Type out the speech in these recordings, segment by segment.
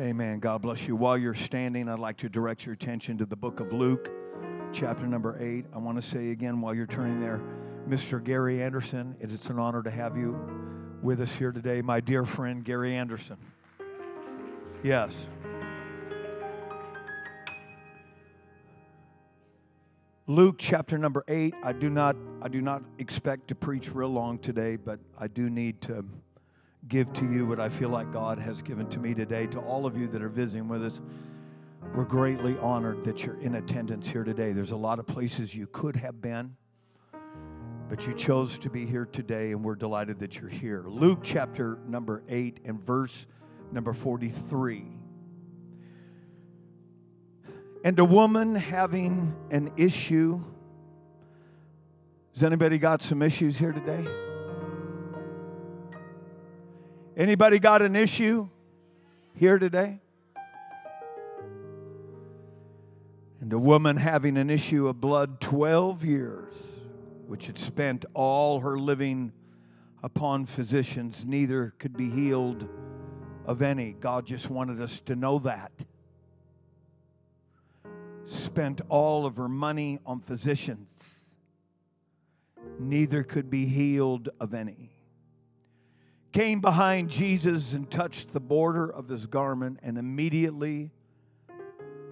Amen. God bless you. While you're standing, I'd like to direct your attention to the book of Luke, chapter number eight. I want to say again while you're turning there, Mr. Gary Anderson, it's an honor to have you with us here today. My dear friend, Gary Anderson. Yes. Luke chapter number 8 I do not I do not expect to preach real long today but I do need to give to you what I feel like God has given to me today. To all of you that are visiting with us, we're greatly honored that you're in attendance here today. There's a lot of places you could have been, but you chose to be here today, and we're delighted that you're here. Luke chapter number 8 and verse number 43. And a woman having an issue. Has anybody got some issues here today? Anybody got an issue here today? And a woman having an issue of blood 12 years, which had spent all her living upon physicians, neither could be healed of any. God just wanted us to know that. Spent all of her money on physicians, neither could be healed of any came behind Jesus and touched the border of his garment, and immediately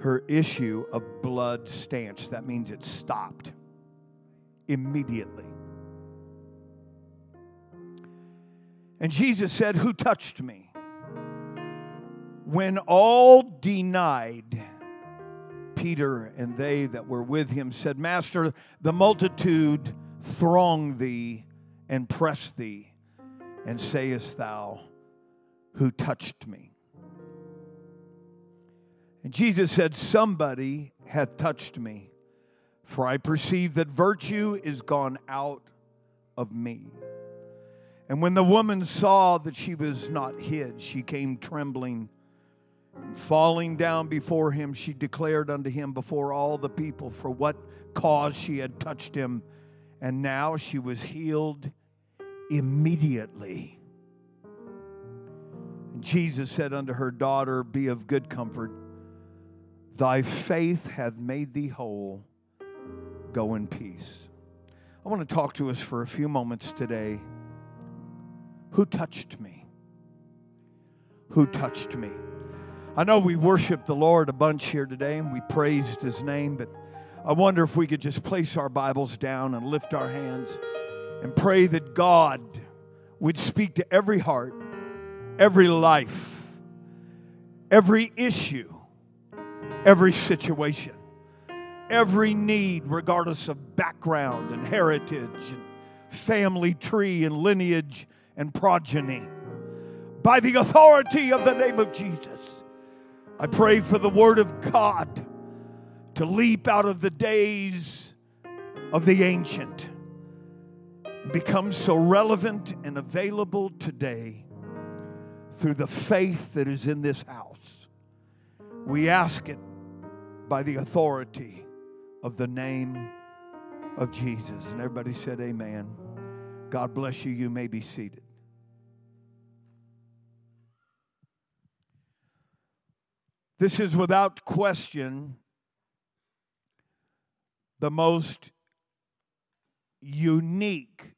her issue of blood stanched. That means it stopped immediately. And Jesus said, Who touched me? When all denied, Peter and they that were with him said, Master, the multitude throng thee and press thee and sayest thou, Who touched me? And Jesus said, Somebody hath touched me, for I perceive that virtue is gone out of me. And when the woman saw that she was not hid, she came trembling. And falling down before him, she declared unto him before all the people for what cause she had touched him. And now she was healed immediately. And Jesus said unto her, Daughter, be of good comfort. Thy faith hath made thee whole. Go in peace. I want to talk to us for a few moments today. Who touched me? Who touched me? I know we worship the Lord a bunch here today and we praised his name, but I wonder if we could just place our Bibles down and lift our hands and pray that God would speak to every heart, every life, every issue, every situation, every need, regardless of background and heritage and family tree and lineage and progeny. By the authority of the name of Jesus, I pray for the Word of God to leap out of the days of the ancient becomes so relevant and available today through the faith that is in this house. We ask it by the authority of the name of Jesus. And everybody said, Amen. God bless you. You may be seated. This is without question the most unique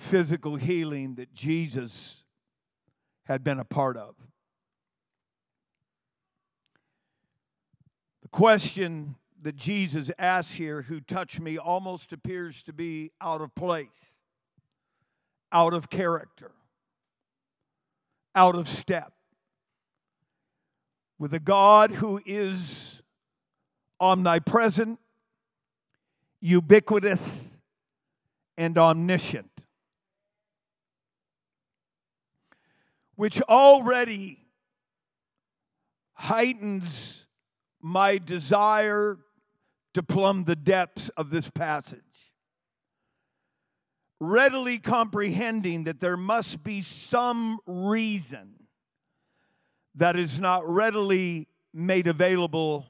physical healing that Jesus had been a part of. The question that Jesus asks here, who touched me, almost appears to be out of place, out of character, out of step with a God who is omnipresent, ubiquitous, and omniscient. Which already heightens my desire to plumb the depths of this passage. Readily comprehending that there must be some reason that is not readily made available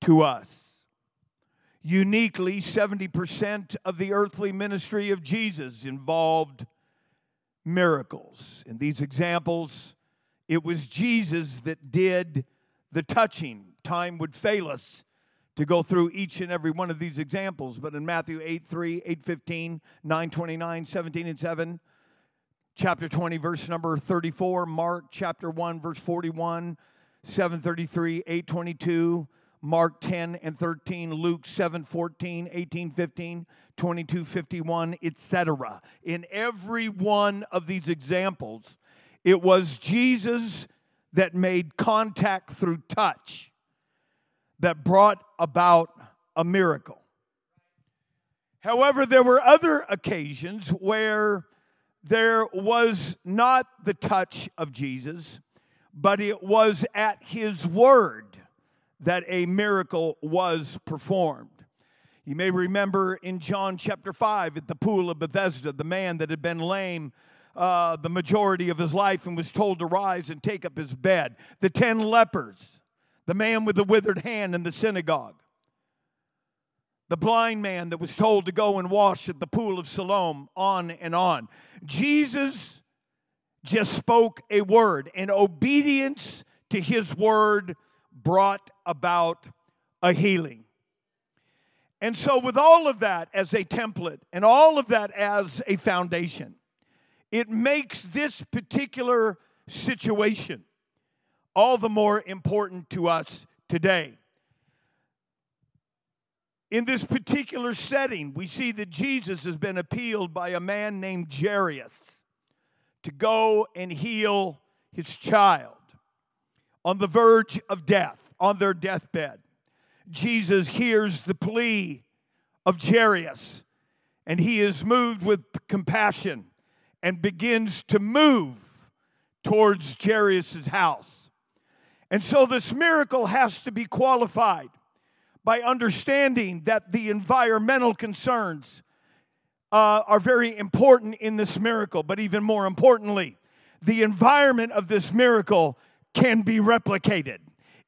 to us. Uniquely, 70% of the earthly ministry of Jesus involved miracles. In these examples it was Jesus that did the touching. Time would fail us to go through each and every one of these examples, but in Matthew 8 3, 8 15, 9 29, 17 and 7, chapter 20, verse number 34, Mark chapter 1, verse 41, 733, 822, Mark 10 and 13, Luke 7 14, 18 15, 22 51, etc. In every one of these examples, it was Jesus that made contact through touch that brought about a miracle. However, there were other occasions where there was not the touch of Jesus, but it was at his word that a miracle was performed. You may remember in John chapter 5 at the pool of Bethesda, the man that had been lame uh, the majority of his life and was told to rise and take up his bed. The ten lepers, the man with the withered hand in the synagogue, the blind man that was told to go and wash at the pool of Siloam, on and on. Jesus just spoke a word, and obedience to his word brought about a healing. And so, with all of that as a template and all of that as a foundation, it makes this particular situation all the more important to us today. In this particular setting, we see that Jesus has been appealed by a man named Jairus to go and heal his child on the verge of death, on their deathbed. Jesus hears the plea of Jairus and he is moved with compassion and begins to move towards Jairus' house. And so this miracle has to be qualified by understanding that the environmental concerns uh, are very important in this miracle, but even more importantly, the environment of this miracle can be replicated,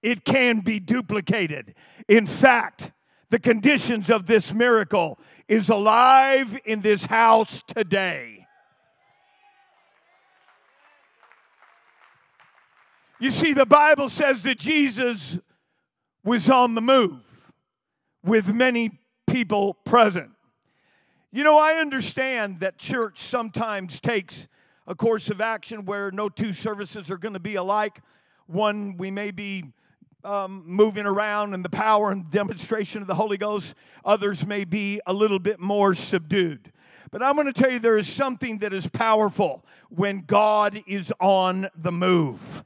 it can be duplicated. In fact, the conditions of this miracle is alive in this house today. You see, the Bible says that Jesus was on the move with many people present. You know, I understand that church sometimes takes a course of action where no two services are going to be alike. One, we may be um, moving around and the power and demonstration of the Holy Ghost, others may be a little bit more subdued. But I'm going to tell you there is something that is powerful when God is on the move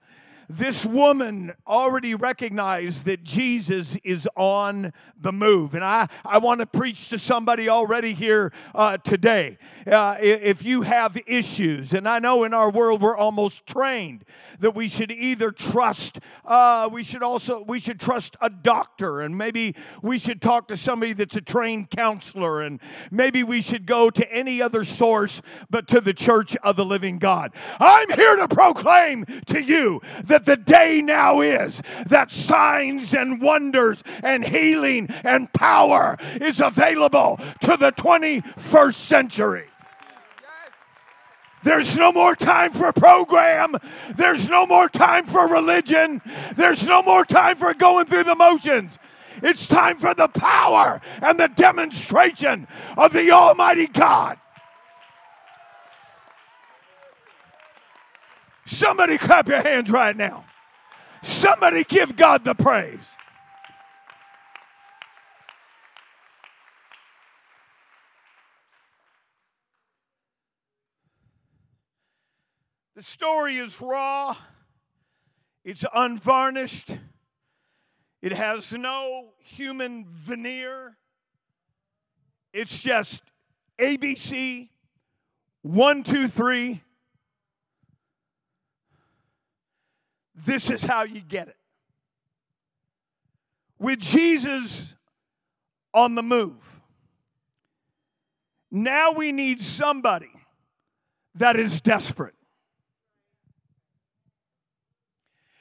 this woman already recognized that Jesus is on the move. And I, I want to preach to somebody already here uh, today. Uh, if you have issues, and I know in our world we're almost trained that we should either trust, uh, we should also, we should trust a doctor, and maybe we should talk to somebody that's a trained counselor, and maybe we should go to any other source but to the church of the living God. I'm here to proclaim to you that that the day now is that signs and wonders and healing and power is available to the 21st century. There's no more time for program. There's no more time for religion. There's no more time for going through the motions. It's time for the power and the demonstration of the Almighty God. Somebody clap your hands right now. Somebody give God the praise. The story is raw, it's unvarnished, it has no human veneer. It's just ABC, one, two, three, This is how you get it. With Jesus on the move, now we need somebody that is desperate.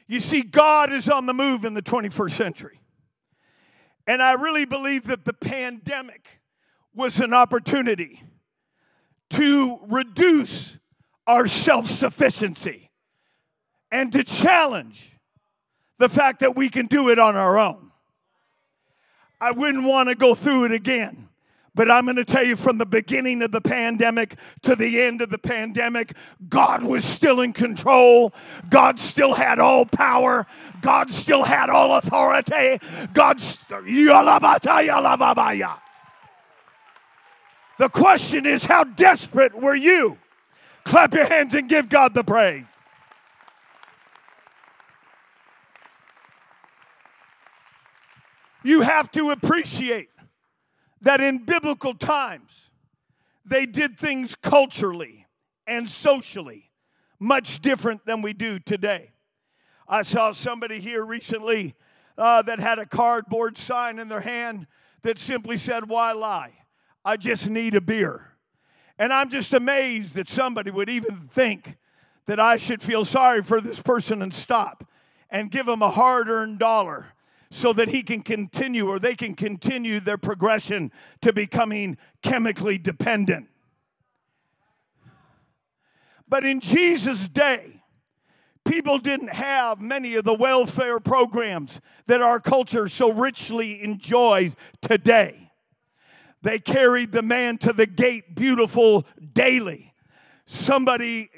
You see, God is on the move in the 21st century. And I really believe that the pandemic was an opportunity to reduce our self sufficiency and to challenge the fact that we can do it on our own. I wouldn't want to go through it again. But I'm going to tell you from the beginning of the pandemic to the end of the pandemic, God was still in control. God still had all power. God still had all authority. God. Ya The question is, how desperate were you? Clap your hands and give God the praise. You have to appreciate that in biblical times, they did things culturally and socially much different than we do today. I saw somebody here recently uh, that had a cardboard sign in their hand that simply said, Why lie? I just need a beer. And I'm just amazed that somebody would even think that I should feel sorry for this person and stop and give them a hard earned dollar so that he can continue or they can continue their progression to becoming chemically dependent. But in Jesus' day, people didn't have many of the welfare programs that our culture so richly enjoys today. They carried the man to the gate beautiful daily somebody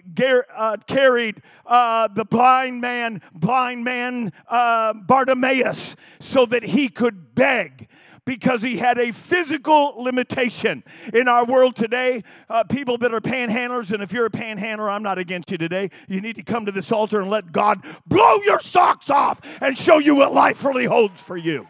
uh, carried uh, the blind man, blind man uh, Bartimaeus, so that he could beg because he had a physical limitation. In our world today, uh, people that are panhandlers, and if you're a panhandler, I'm not against you today, you need to come to this altar and let God blow your socks off and show you what life really holds for you.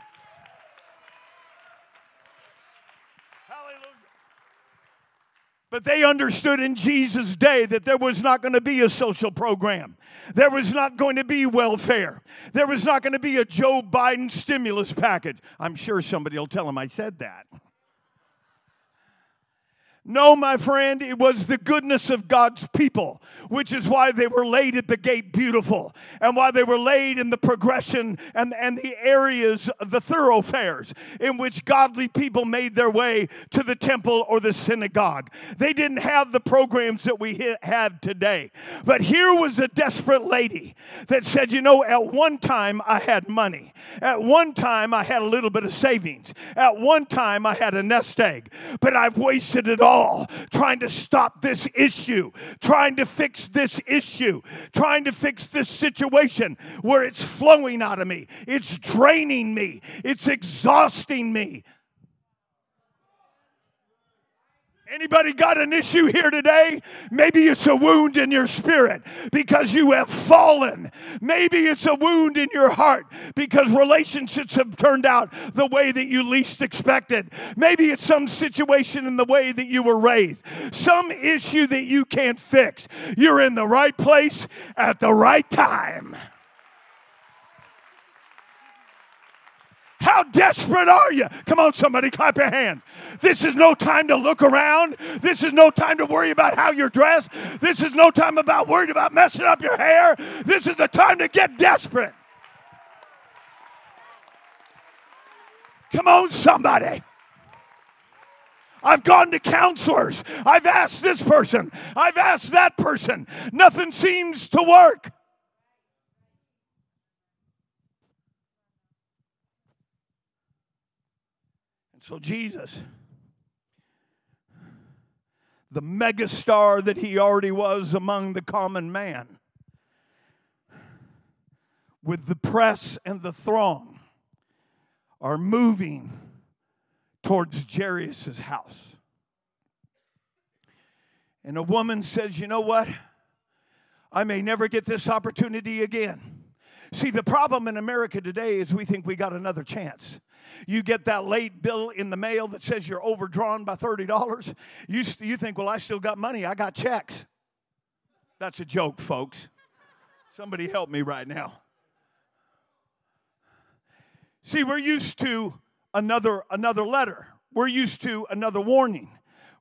But they understood in Jesus' day that there was not going to be a social program. There was not going to be welfare. There was not going to be a Joe Biden stimulus package. I'm sure somebody will tell him I said that. No, my friend, it was the goodness of God's people, which is why they were laid at the gate beautiful and why they were laid in the progression and, and the areas, the thoroughfares in which godly people made their way to the temple or the synagogue. They didn't have the programs that we have today. But here was a desperate lady that said, You know, at one time I had money, at one time I had a little bit of savings, at one time I had a nest egg, but I've wasted it all trying to stop this issue, trying to fix this issue, trying to fix this situation where it's flowing out of me, it's draining me, it's exhausting me. Anybody got an issue here today? Maybe it's a wound in your spirit because you have fallen. Maybe it's a wound in your heart because relationships have turned out the way that you least expected. Maybe it's some situation in the way that you were raised, some issue that you can't fix. You're in the right place at the right time. How desperate are you? Come on, somebody, clap your hand. This is no time to look around. This is no time to worry about how you're dressed. This is no time about worried about messing up your hair. This is the time to get desperate. Come on, somebody. I've gone to counselors. I've asked this person. I've asked that person. Nothing seems to work. So, Jesus, the megastar that he already was among the common man, with the press and the throng, are moving towards Jairus' house. And a woman says, You know what? I may never get this opportunity again. See, the problem in America today is we think we got another chance. You get that late bill in the mail that says you're overdrawn by $30. You, you think, well, I still got money. I got checks. That's a joke, folks. Somebody help me right now. See, we're used to another, another letter. We're used to another warning.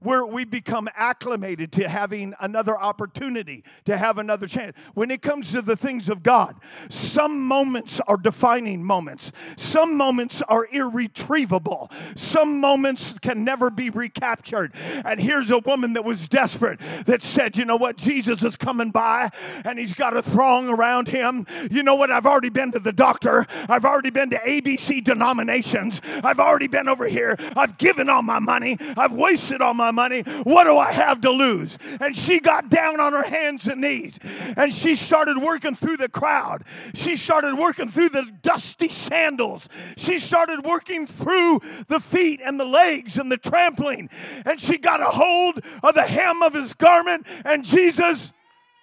Where we become acclimated to having another opportunity, to have another chance. When it comes to the things of God, some moments are defining moments, some moments are irretrievable, some moments can never be recaptured. And here's a woman that was desperate that said, You know what? Jesus is coming by and he's got a throng around him. You know what? I've already been to the doctor, I've already been to ABC denominations, I've already been over here, I've given all my money, I've wasted all my my money. What do I have to lose? And she got down on her hands and knees and she started working through the crowd. She started working through the dusty sandals. She started working through the feet and the legs and the trampling. And she got a hold of the hem of his garment and Jesus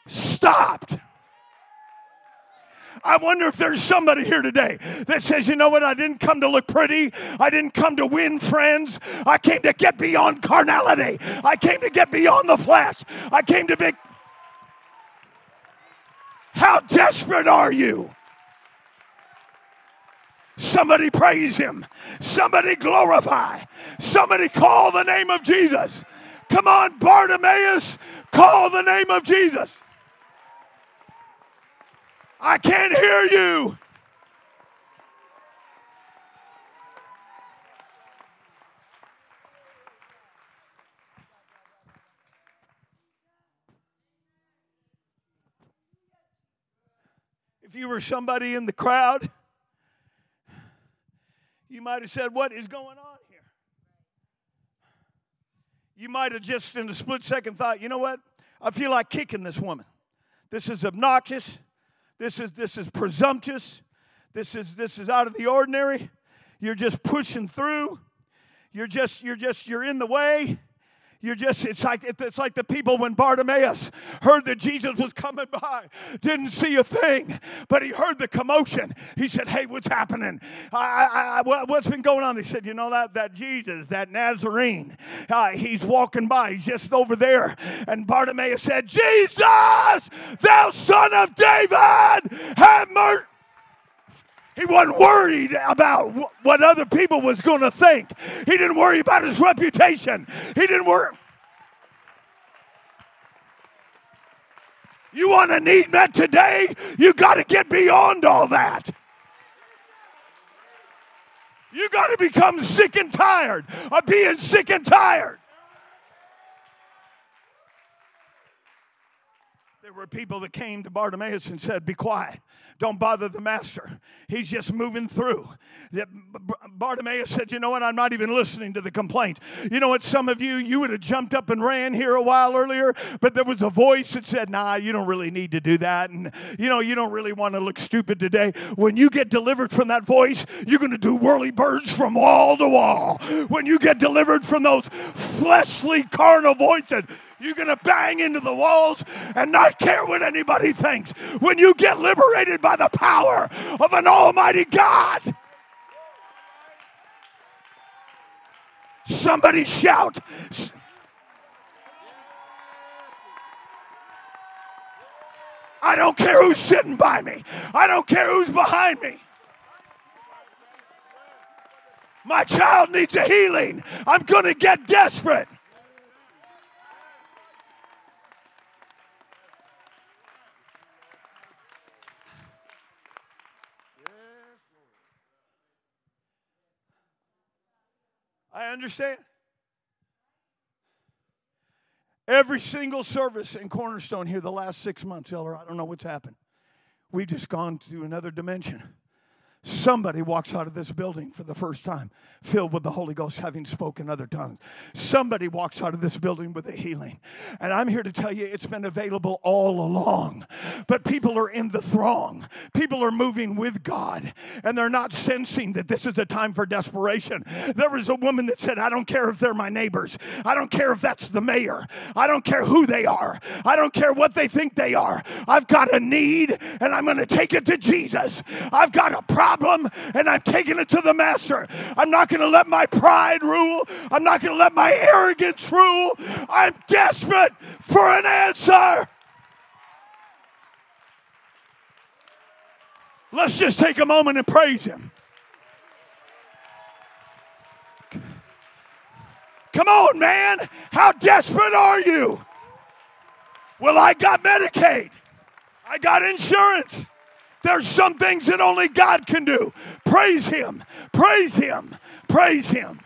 stopped. I wonder if there's somebody here today that says, you know what, I didn't come to look pretty. I didn't come to win friends. I came to get beyond carnality. I came to get beyond the flesh. I came to be. How desperate are you? Somebody praise him. Somebody glorify. Somebody call the name of Jesus. Come on, Bartimaeus, call the name of Jesus. I can't hear you. If you were somebody in the crowd, you might have said, What is going on here? You might have just in a split second thought, You know what? I feel like kicking this woman. This is obnoxious. This is this is presumptuous. This is this is out of the ordinary. You're just pushing through. You're just you're just you're in the way. You're just, it's like, it's like the people when Bartimaeus heard that Jesus was coming by, didn't see a thing, but he heard the commotion. He said, Hey, what's happening? I, I, I, what's been going on? They said, You know that, that Jesus, that Nazarene, uh, he's walking by, he's just over there. And Bartimaeus said, Jesus, thou son of David, have mercy. He wasn't worried about what other people was going to think. He didn't worry about his reputation. He didn't worry. You want a need met today? You got to get beyond all that. You got to become sick and tired of being sick and tired. There were people that came to Bartimaeus and said, Be quiet. Don't bother the master. He's just moving through. Bartimaeus said, You know what? I'm not even listening to the complaint. You know what? Some of you, you would have jumped up and ran here a while earlier, but there was a voice that said, Nah, you don't really need to do that. And, you know, you don't really want to look stupid today. When you get delivered from that voice, you're going to do whirly birds from wall to wall. When you get delivered from those fleshly, carnal voices, you're going to bang into the walls and not care what anybody thinks. When you get liberated by the power of an almighty God. Somebody shout. I don't care who's sitting by me. I don't care who's behind me. My child needs a healing. I'm going to get desperate. I understand. Every single service in Cornerstone here the last six months, Elder, I don't know what's happened. We've just gone to another dimension. Somebody walks out of this building for the first time, filled with the Holy Ghost, having spoken other tongues. Somebody walks out of this building with a healing. And I'm here to tell you it's been available all along. But people are in the throng, people are moving with God, and they're not sensing that this is a time for desperation. There was a woman that said, I don't care if they're my neighbors, I don't care if that's the mayor, I don't care who they are, I don't care what they think they are. I've got a need, and I'm going to take it to Jesus. I've got a problem problem and I'm taking it to the master. I'm not going to let my pride rule. I'm not going to let my arrogance rule. I'm desperate for an answer. Let's just take a moment and praise Him. Come on, man. How desperate are you? Well, I got Medicaid. I got insurance. There's some things that only God can do. Praise Him. Praise Him. Praise Him.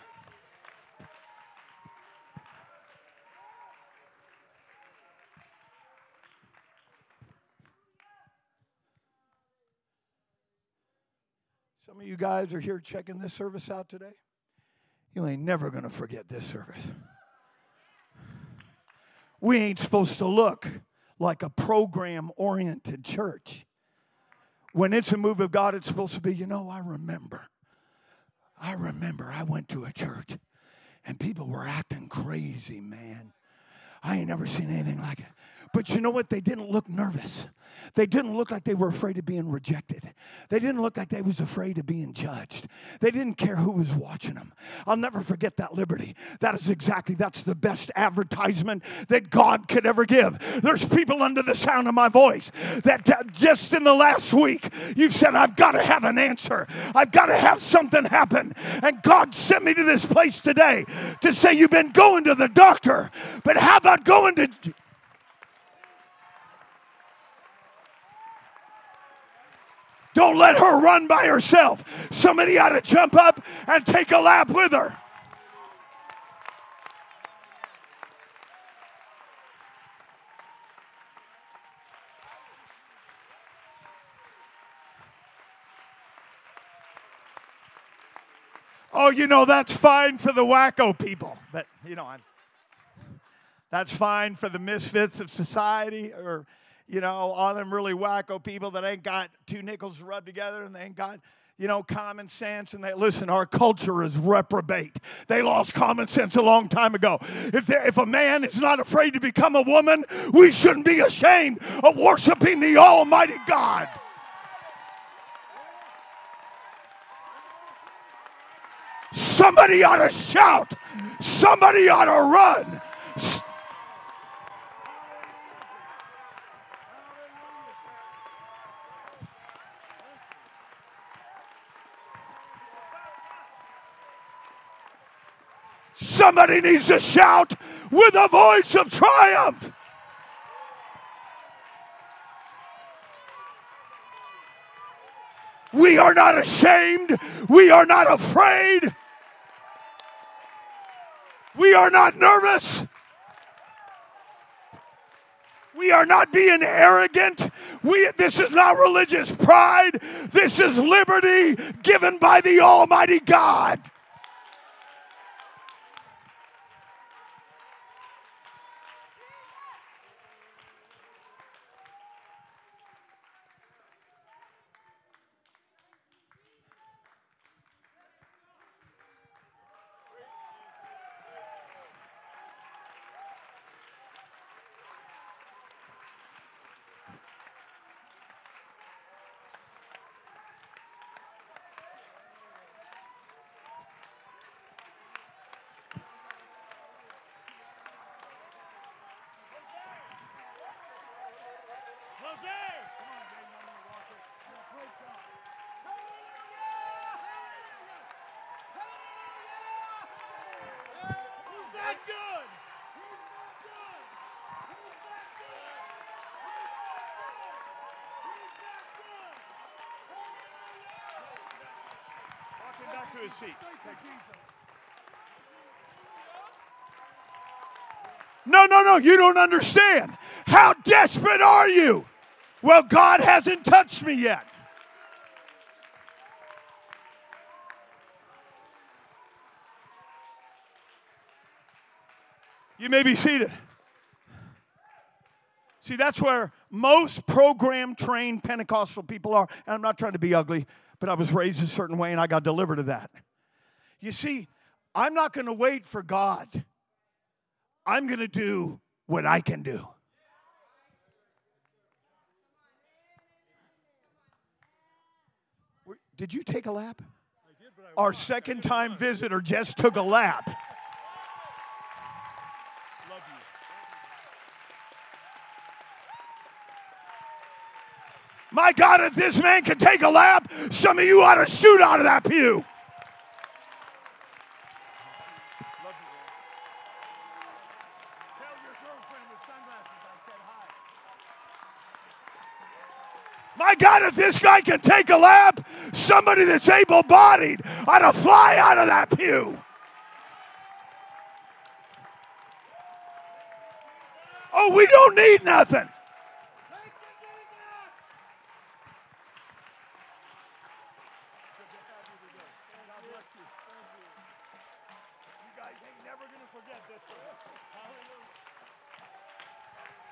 Some of you guys are here checking this service out today. You ain't never going to forget this service. We ain't supposed to look like a program oriented church. When it's a move of God, it's supposed to be, you know, I remember. I remember I went to a church and people were acting crazy, man. I ain't never seen anything like it. But you know what? They didn't look nervous. They didn't look like they were afraid of being rejected. They didn't look like they was afraid of being judged. They didn't care who was watching them. I'll never forget that liberty. That is exactly that's the best advertisement that God could ever give. There's people under the sound of my voice that just in the last week you've said I've got to have an answer. I've got to have something happen. And God sent me to this place today to say you've been going to the doctor, but how about going to Don't let her run by herself. Somebody ought to jump up and take a lap with her. Oh, you know, that's fine for the wacko people. But, you know, I'm, that's fine for the misfits of society or you know, all them really wacko people that ain't got two nickels rubbed together and they ain't got, you know, common sense. And they listen, our culture is reprobate. They lost common sense a long time ago. If, if a man is not afraid to become a woman, we shouldn't be ashamed of worshiping the Almighty God. Somebody ought to shout. Somebody ought to run. Somebody needs to shout with a voice of triumph. We are not ashamed. We are not afraid. We are not nervous. We are not being arrogant. We, this is not religious pride. This is liberty given by the Almighty God. To his seat. No, no, no, you don't understand. How desperate are you? Well, God hasn't touched me yet. You may be seated. See, that's where most program trained Pentecostal people are. And I'm not trying to be ugly but I was raised a certain way and I got delivered of that. You see, I'm not going to wait for God. I'm going to do what I can do. Did you take a lap? Our second time visitor just took a lap. My God, if this man can take a lap, some of you ought to shoot out of that pew. My God, if this guy can take a lap, somebody that's able bodied ought to fly out of that pew. Oh, we don't need nothing.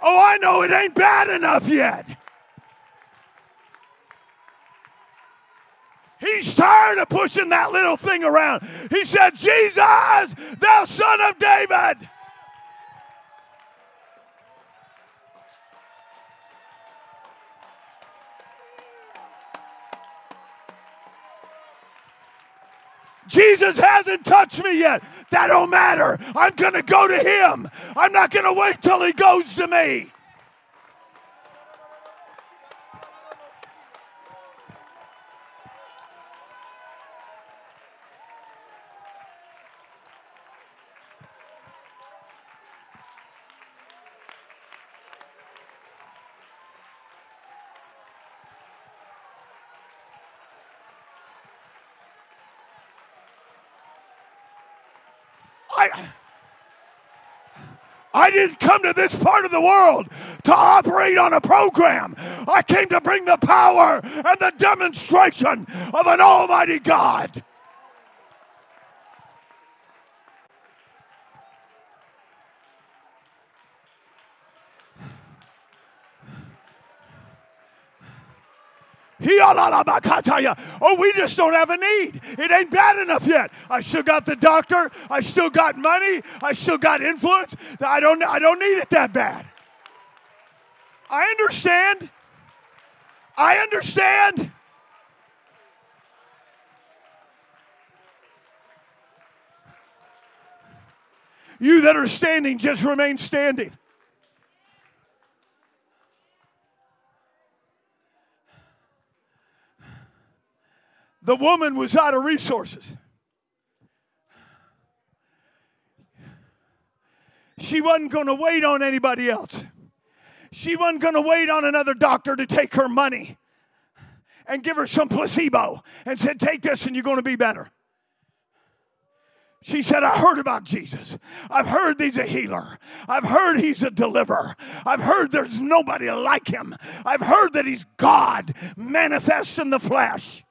Oh, I know it ain't bad enough yet. He's tired of pushing that little thing around. He said, Jesus, thou son of David. Jesus hasn't touched me yet. That don't matter. I'm going to go to him. I'm not going to wait till he goes to me. I, I didn't come to this part of the world to operate on a program. I came to bring the power and the demonstration of an almighty God. Oh, we just don't have a need. It ain't bad enough yet. I still got the doctor. I still got money. I still got influence. I don't, I don't need it that bad. I understand. I understand. You that are standing, just remain standing. The woman was out of resources. She wasn't going to wait on anybody else. She wasn't going to wait on another doctor to take her money and give her some placebo and said, Take this and you're going to be better. She said, I heard about Jesus. I've heard he's a healer. I've heard he's a deliverer. I've heard there's nobody like him. I've heard that he's God manifest in the flesh.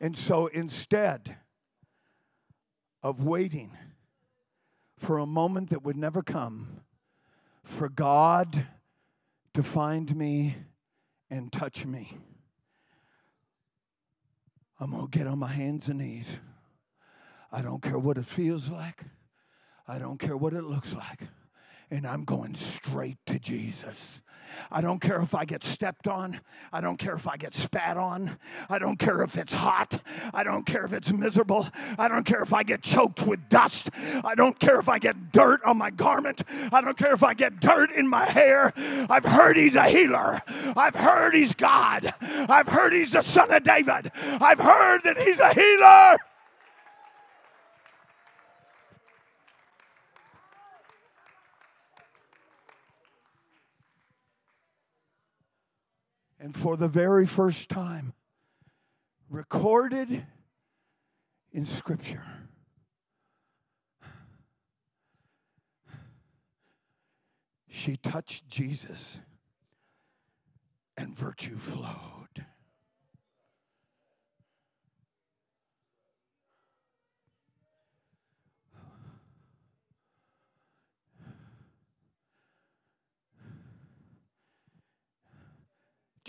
And so instead of waiting for a moment that would never come, for God to find me and touch me, I'm going to get on my hands and knees. I don't care what it feels like, I don't care what it looks like and I'm going straight to Jesus. I don't care if I get stepped on. I don't care if I get spat on. I don't care if it's hot. I don't care if it's miserable. I don't care if I get choked with dust. I don't care if I get dirt on my garment. I don't care if I get dirt in my hair. I've heard he's a healer. I've heard he's God. I've heard he's the son of David. I've heard that he's a healer. And for the very first time, recorded in Scripture, she touched Jesus and virtue flowed.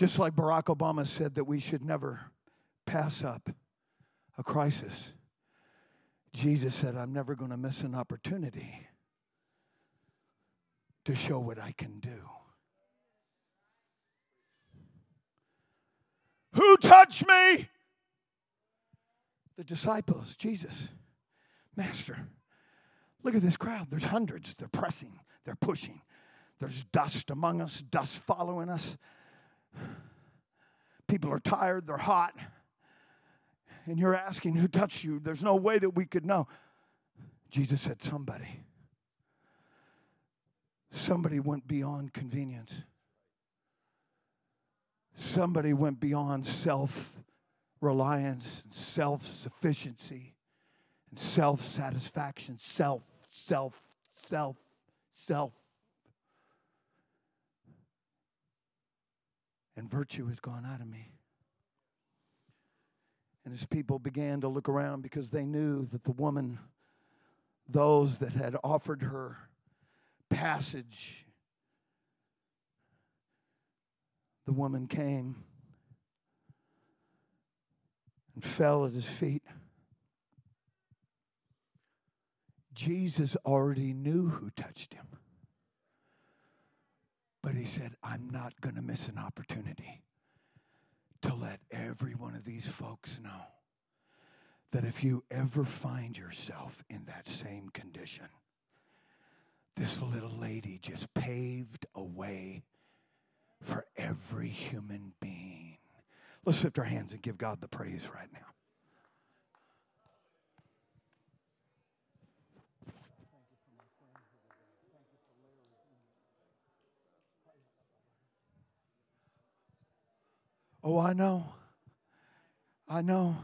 Just like Barack Obama said that we should never pass up a crisis, Jesus said, I'm never going to miss an opportunity to show what I can do. Who touched me? The disciples, Jesus, Master. Look at this crowd. There's hundreds. They're pressing, they're pushing. There's dust among us, dust following us. People are tired, they're hot. And you're asking who touched you. There's no way that we could know. Jesus said, Somebody. Somebody went beyond convenience. Somebody went beyond self reliance and self sufficiency and self satisfaction. Self, self, self, self. And virtue has gone out of me. And as people began to look around because they knew that the woman, those that had offered her passage, the woman came and fell at his feet. Jesus already knew who touched him. But he said, I'm not going to miss an opportunity to let every one of these folks know that if you ever find yourself in that same condition, this little lady just paved a way for every human being. Let's lift our hands and give God the praise right now. Oh, I know. I know.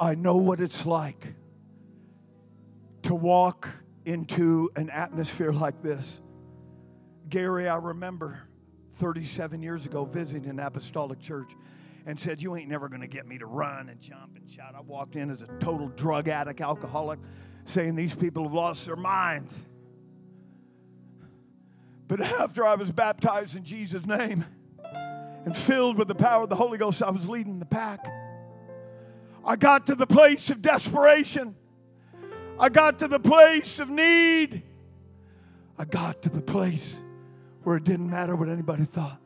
I know what it's like to walk into an atmosphere like this. Gary, I remember 37 years ago visiting an apostolic church and said, You ain't never going to get me to run and jump and shout. I walked in as a total drug addict, alcoholic, saying these people have lost their minds. But after I was baptized in Jesus' name and filled with the power of the Holy Ghost, I was leading the pack. I got to the place of desperation. I got to the place of need. I got to the place where it didn't matter what anybody thought.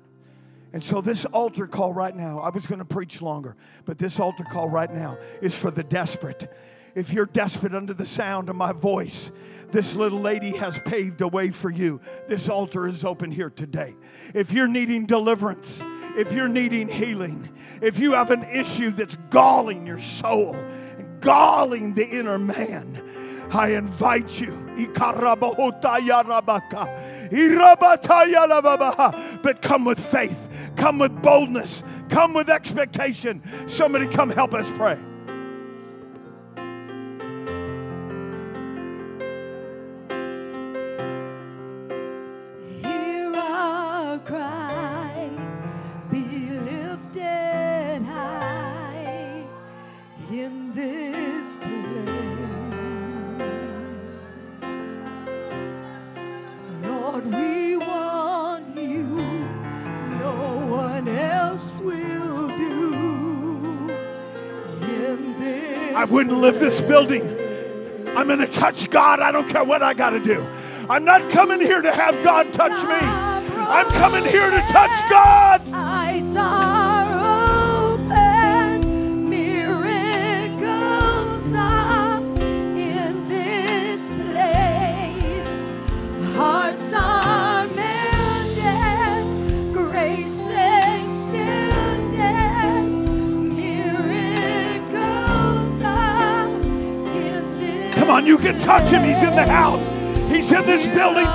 And so, this altar call right now, I was going to preach longer, but this altar call right now is for the desperate. If you're desperate under the sound of my voice, this little lady has paved a way for you. This altar is open here today. If you're needing deliverance, if you're needing healing, if you have an issue that's galling your soul, galling the inner man, I invite you. But come with faith, come with boldness, come with expectation. Somebody come help us pray. I wouldn't live this building. I'm going to touch God. I don't care what I got to do. I'm not coming here to have God touch me. I'm coming here to touch God. On, you can touch him. He's in the house, he's in this building.